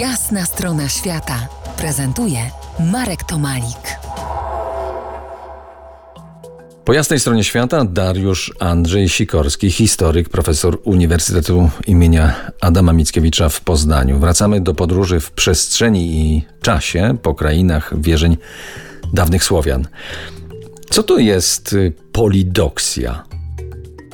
Jasna strona świata prezentuje Marek Tomalik. Po jasnej stronie świata Dariusz Andrzej Sikorski, historyk, profesor Uniwersytetu imienia Adama Mickiewicza w Poznaniu. Wracamy do podróży w przestrzeni i czasie po krainach wierzeń dawnych Słowian. Co to jest y, polidoksja?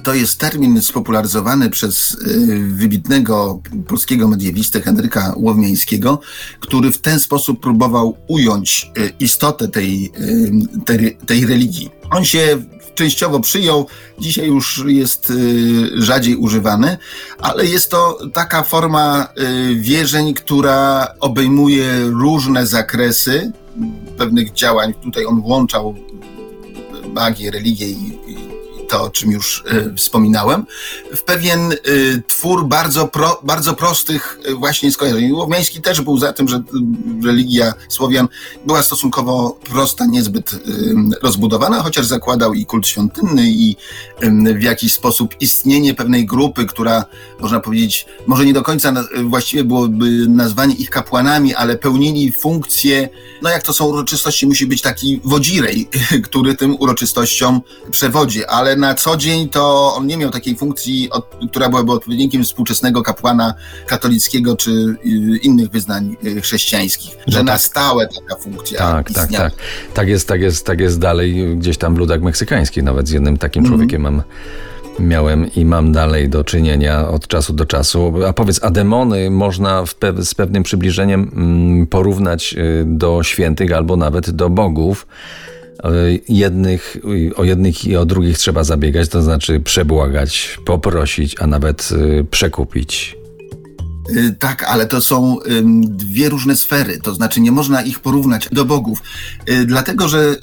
To jest termin spopularyzowany przez y, wybitnego polskiego mediewistę Henryka Łowmiańskiego, który w ten sposób próbował ująć y, istotę tej, y, tej, tej religii. On się częściowo przyjął, dzisiaj już jest rzadziej używany, ale jest to taka forma wierzeń, która obejmuje różne zakresy pewnych działań. Tutaj on włączał magię, religię i to, o czym już y, wspominałem, w pewien y, twór bardzo, pro, bardzo prostych y, właśnie skojarzeń. Łowmiański też był za tym, że religia Słowian była stosunkowo prosta, niezbyt rozbudowana, chociaż zakładał i kult świątynny i w jakiś sposób istnienie pewnej grupy, która można powiedzieć, może nie do końca właściwie byłoby nazwanie ich kapłanami, ale pełnili funkcję, no jak to są uroczystości, musi być taki wodzirej, który tym uroczystościom przewodzi, ale na co dzień to on nie miał takiej funkcji, od, która byłaby odpowiednikiem współczesnego kapłana katolickiego czy y, innych wyznań y, chrześcijańskich, że no tak. na stałe taka funkcja Tak, tak istniała. tak, tak. Tak jest, tak jest, tak jest dalej gdzieś tam w ludach meksykańskich, nawet z jednym takim mm -hmm. człowiekiem mam miałem i mam dalej do czynienia od czasu do czasu. A powiedz, a demony można pe z pewnym przybliżeniem mm, porównać y, do świętych albo nawet do bogów jednych, o jednych i o drugich trzeba zabiegać, to znaczy przebłagać, poprosić, a nawet y, przekupić. Y, tak, ale to są dwie różne sfery, to znaczy nie można ich porównać do bogów. Dlatego, że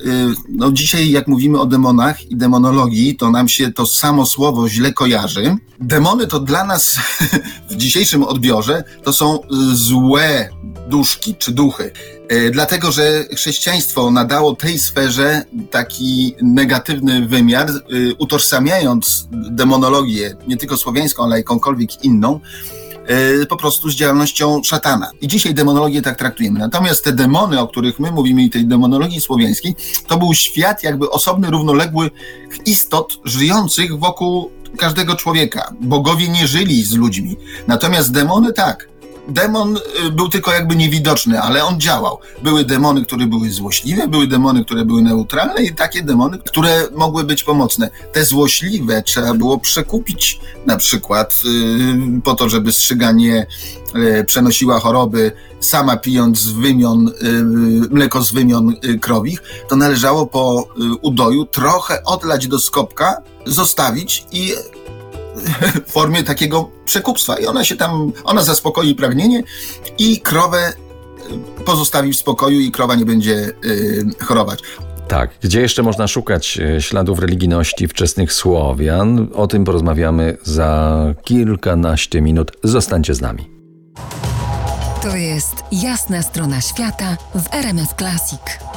no dzisiaj, jak mówimy o demonach i demonologii, to nam się to samo słowo źle kojarzy. Demony to dla nas w dzisiejszym odbiorze to są złe duszki czy duchy. E, dlatego, że chrześcijaństwo nadało tej sferze taki negatywny wymiar, e, utożsamiając demonologię, nie tylko słowiańską, ale jakąkolwiek inną, e, po prostu z działalnością szatana. I dzisiaj demonologię tak traktujemy. Natomiast te demony, o których my mówimy, i tej demonologii słowiańskiej, to był świat jakby osobny, równoległy istot żyjących wokół każdego człowieka. Bogowie nie żyli z ludźmi. Natomiast demony tak demon y, był tylko jakby niewidoczny, ale on działał. Były demony, które były złośliwe, były demony, które były neutralne i takie demony, które mogły być pomocne. Te złośliwe trzeba było przekupić, na przykład yy, po to, żeby strzyganie yy, przenosiła choroby, sama pijąc wymion, mleko z wymion y, krowich, to należało po y, udoju trochę odlać do skopka, zostawić i w formie takiego przekupstwa i ona się tam, ona zaspokoi pragnienie i krowę y, pozostawi w spokoju i krowa nie będzie y, chorować. Tak, gdzie jeszcze można szukać y, śladów religijności wczesnych Słowian? O tym porozmawiamy za kilkanaście minut. Zostańcie z nami. To jest jasna strona świata w RMS Classic.